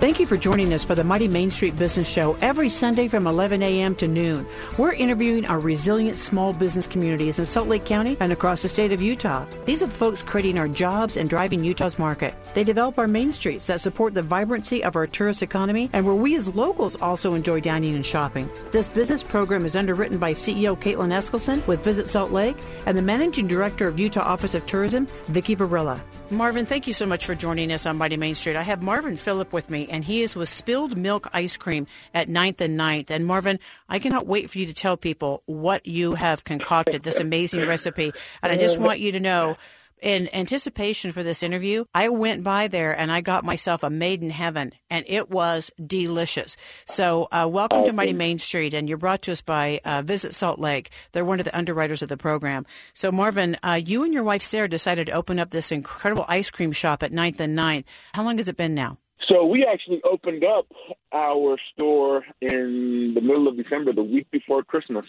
Thank you for joining us for the Mighty Main Street Business Show every Sunday from 11 a.m. to noon. We're interviewing our resilient small business communities in Salt Lake County and across the state of Utah. These are the folks creating our jobs and driving Utah's market. They develop our main streets that support the vibrancy of our tourist economy and where we as locals also enjoy dining and shopping. This business program is underwritten by CEO Kaitlin Eskelson with Visit Salt Lake and the Managing Director of Utah Office of Tourism, Vicki Varela. Marvin, thank you so much for joining us on Mighty Main Street. I have Marvin Phillip with me, and he is with Spilled Milk Ice Cream at 9th and 9th. And Marvin, I cannot wait for you to tell people what you have concocted, this amazing recipe. And I just want you to know in anticipation for this interview, I went by there and I got myself a Made in Heaven, and it was delicious. So, uh, welcome to Mighty Main Street, and you're brought to us by uh, Visit Salt Lake. They're one of the underwriters of the program. So, Marvin, uh, you and your wife Sarah decided to open up this incredible ice cream shop at 9th and 9th. How long has it been now? So we actually opened up our store in the middle of December, the week before Christmas.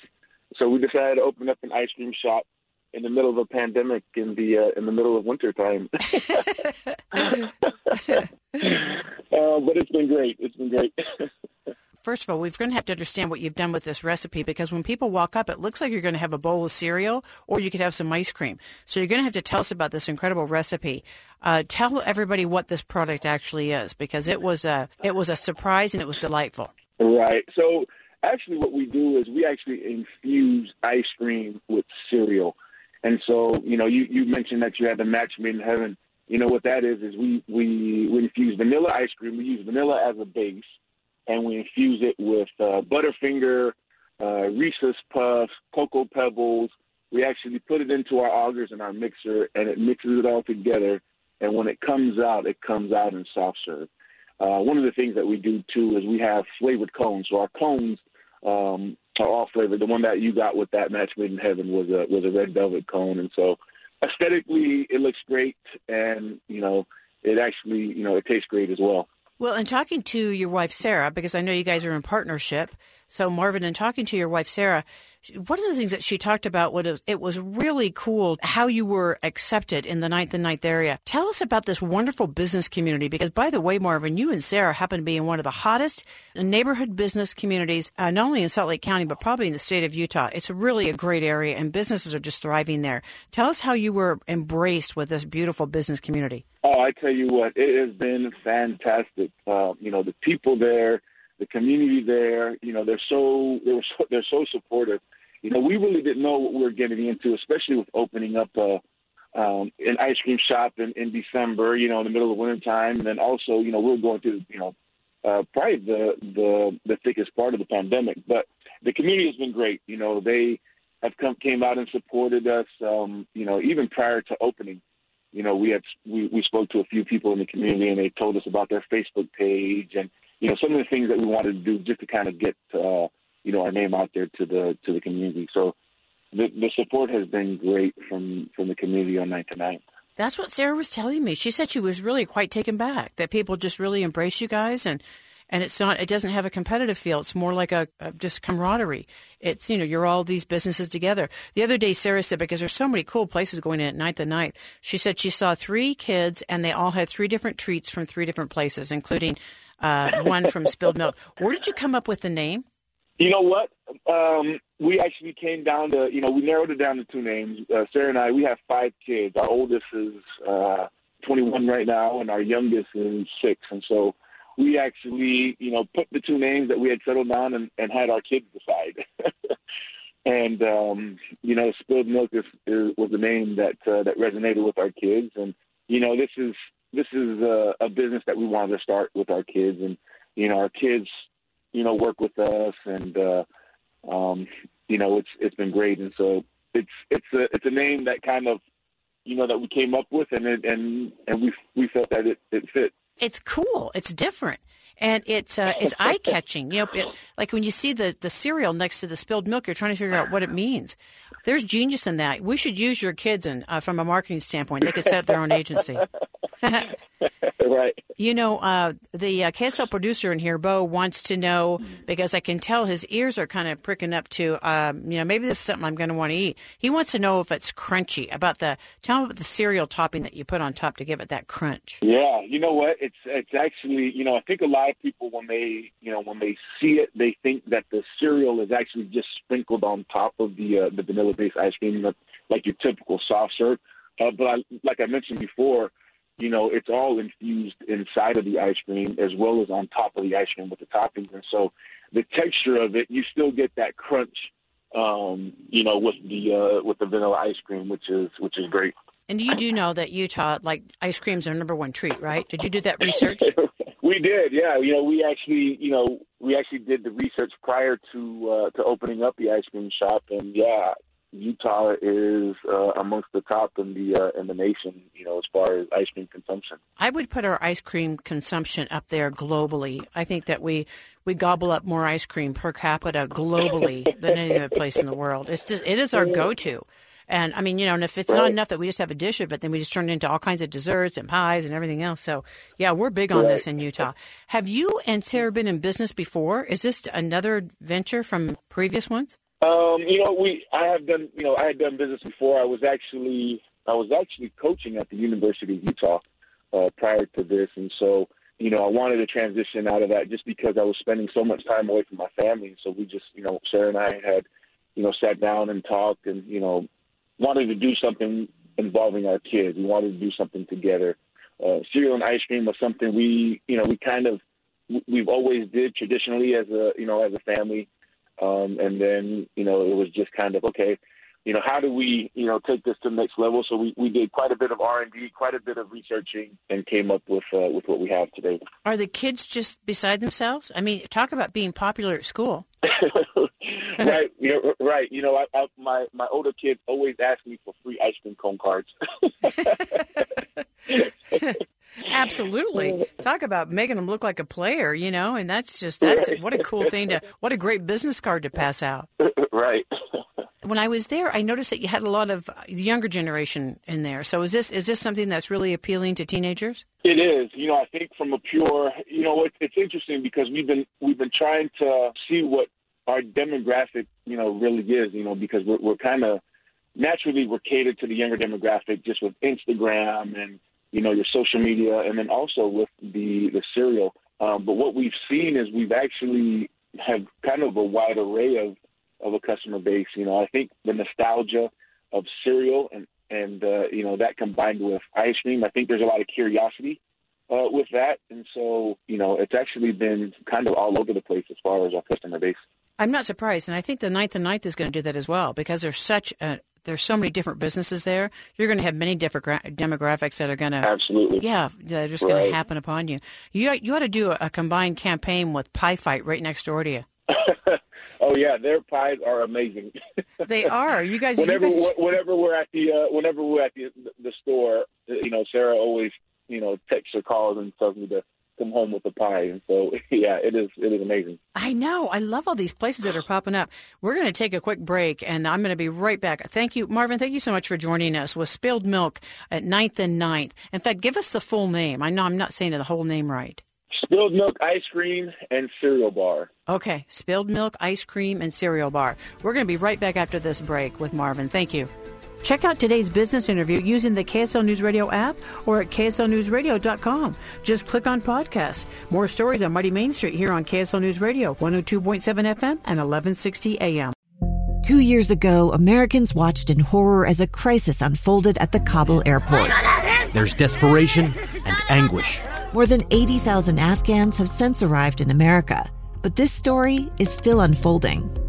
So we decided to open up an ice cream shop in the middle of a pandemic in the uh, in the middle of winter time. uh, but it's been great. It's been great. First of all, we're going to have to understand what you've done with this recipe because when people walk up, it looks like you're going to have a bowl of cereal or you could have some ice cream. So you're going to have to tell us about this incredible recipe. Uh, tell everybody what this product actually is because it was a it was a surprise and it was delightful. Right. So actually, what we do is we actually infuse ice cream with cereal. And so, you know, you, you mentioned that you had the match made in heaven. You know what that is? Is we we we infuse vanilla ice cream. We use vanilla as a base, and we infuse it with uh, Butterfinger, uh, Reese's Puffs, Cocoa Pebbles. We actually put it into our augers and our mixer, and it mixes it all together. And when it comes out, it comes out in soft serve. Uh, one of the things that we do too is we have flavored cones. So our cones um, are all flavored. The one that you got with that match made in heaven was a was a red velvet cone, and so aesthetically it looks great, and you know it actually you know it tastes great as well. Well, and talking to your wife Sarah, because I know you guys are in partnership. So Marvin, in talking to your wife Sarah, one of the things that she talked about was it was really cool how you were accepted in the ninth and ninth area. Tell us about this wonderful business community because, by the way, Marvin, you and Sarah happen to be in one of the hottest neighborhood business communities, uh, not only in Salt Lake County, but probably in the state of Utah. It's really a great area and businesses are just thriving there. Tell us how you were embraced with this beautiful business community. Oh, I tell you what, it has been fantastic. Uh, you know, the people there, the community there. You know, they're so they were so, they're so supportive. You know, we really didn't know what we were getting into, especially with opening up a um, an ice cream shop in, in December. You know, in the middle of winter time, and then also, you know, we are going through you know uh, probably the the the thickest part of the pandemic. But the community has been great. You know, they have come came out and supported us. Um, you know, even prior to opening, you know, we had we, we spoke to a few people in the community, and they told us about their Facebook page and you know, some of the things that we wanted to do just to kind of get, uh, you know, our name out there to the to the community. So the the support has been great from from the community on night to night. That's what Sarah was telling me. She said she was really quite taken back that people just really embrace you guys and and it's not it doesn't have a competitive feel it's more like a, a, just camaraderie it's you know you're all these businesses together the other day sarah said because there's so many cool places going in at night the night she said she saw three kids and they all had three different treats from three different places including uh, one from Spilled Milk. Where did you come up with the name? You know what? Um, we actually came down to, you know, we narrowed it down to two names. Uh, Sarah and I, we have five kids. Our oldest is uh, 21 right now, and our youngest is six. And so we actually, you know, put the two names that we had settled on and, and had our kids decide. and um, you know, spilled milk is, is, was the name that uh, that resonated with our kids, and you know, this is this is a, a business that we wanted to start with our kids, and you know, our kids, you know, work with us, and uh, um, you know, it's it's been great, and so it's it's a it's a name that kind of you know that we came up with, and it, and and we we felt that it it fit. It's cool. It's different and it's uh, it's eye catching. You know, it, like when you see the the cereal next to the spilled milk, you're trying to figure out what it means. There's genius in that. We should use your kids, and uh, from a marketing standpoint, they could set up their own agency. right. You know, uh, the uh, KSL producer in here, Bo, wants to know because I can tell his ears are kind of pricking up to, um, you know, maybe this is something I'm going to want to eat. He wants to know if it's crunchy. About the tell him about the cereal topping that you put on top to give it that crunch. Yeah, you know what? It's it's actually, you know, I think a lot of people when they, you know, when they see it, they think that the cereal is actually just sprinkled on top of the uh, the vanilla based ice cream, like your typical soft serve. Uh, but I, like I mentioned before you know, it's all infused inside of the ice cream as well as on top of the ice cream with the toppings. And so the texture of it, you still get that crunch, um, you know, with the uh, with the vanilla ice cream, which is which is great. And you do know that Utah, like ice creams, are number one treat, right? Did you do that research? we did, yeah. You know, we actually, you know, we actually did the research prior to uh, to opening up the ice cream shop, and yeah, Utah is uh, amongst the top in the uh, in the nation, you know, as far as ice cream consumption. I would put our ice cream consumption up there globally. I think that we we gobble up more ice cream per capita globally than any other place in the world. It's just it is our go to. And I mean, you know, and if it's right. not enough that we just have a dish of it, then we just turn it into all kinds of desserts and pies and everything else. So, yeah, we're big on right. this in Utah. Have you and Sarah been in business before? Is this another venture from previous ones? Um, you know, we I have done you know I had done business before. I was actually I was actually coaching at the University of Utah uh, prior to this, and so you know I wanted to transition out of that just because I was spending so much time away from my family. So we just you know Sarah and I had you know sat down and talked, and you know wanted to do something involving our kids. We wanted to do something together. Uh, cereal and ice cream was something we you know we kind of we've always did traditionally as a you know as a family um, and then, you know, it was just kind of, okay, you know, how do we, you know, take this to the next level? So we, we did quite a bit of R and D, quite a bit of researching, and came up with uh, with what we have today. Are the kids just beside themselves? I mean, talk about being popular at school. right, you know, right. You know, I, I, my my older kids always ask me for free ice cream cone cards. Absolutely. Talk about making them look like a player, you know, and that's just that's what a cool thing to what a great business card to pass out. Right. When I was there, I noticed that you had a lot of the younger generation in there. So is this is this something that's really appealing to teenagers? It is. You know, I think from a pure, you know, it, it's interesting because we've been we've been trying to see what our demographic, you know, really is. You know, because we're, we're kind of naturally we're catered to the younger demographic just with Instagram and you know, your social media, and then also with the the cereal. Um, but what we've seen is we've actually have kind of a wide array of of a customer base. You know, I think the nostalgia of cereal and and uh, you know that combined with ice cream, I think there's a lot of curiosity uh, with that, and so you know it's actually been kind of all over the place as far as our customer base. I'm not surprised, and I think the ninth and ninth is going to do that as well because there's such a there's so many different businesses there. You're going to have many different gra- demographics that are going to absolutely, yeah, they're just right. going to happen upon you. You you ought to do a, a combined campaign with Pie Fight right next door to you. oh yeah, their pies are amazing. they are. You guys. Whenever you guys... whenever we're at the uh, whenever we're at the the store, you know, Sarah always you know texts or calls and tells me to come home with a pie. And so, yeah, it is it is amazing. I know. I love all these places that are popping up. We're going to take a quick break, and I'm going to be right back. Thank you, Marvin. Thank you so much for joining us with Spilled Milk at Ninth and Ninth. In fact, give us the full name. I know I'm not saying the whole name right. Spilled milk, ice cream, and cereal bar. Okay, spilled milk, ice cream, and cereal bar. We're going to be right back after this break with Marvin. Thank you. Check out today's business interview using the KSL News Radio app or at kslnewsradio.com. Just click on podcast. More stories on Mighty Main Street here on KSL News Radio, 102.7 FM and 1160 AM. Two years ago, Americans watched in horror as a crisis unfolded at the Kabul airport. There's desperation and anguish. More than 80,000 Afghans have since arrived in America, but this story is still unfolding.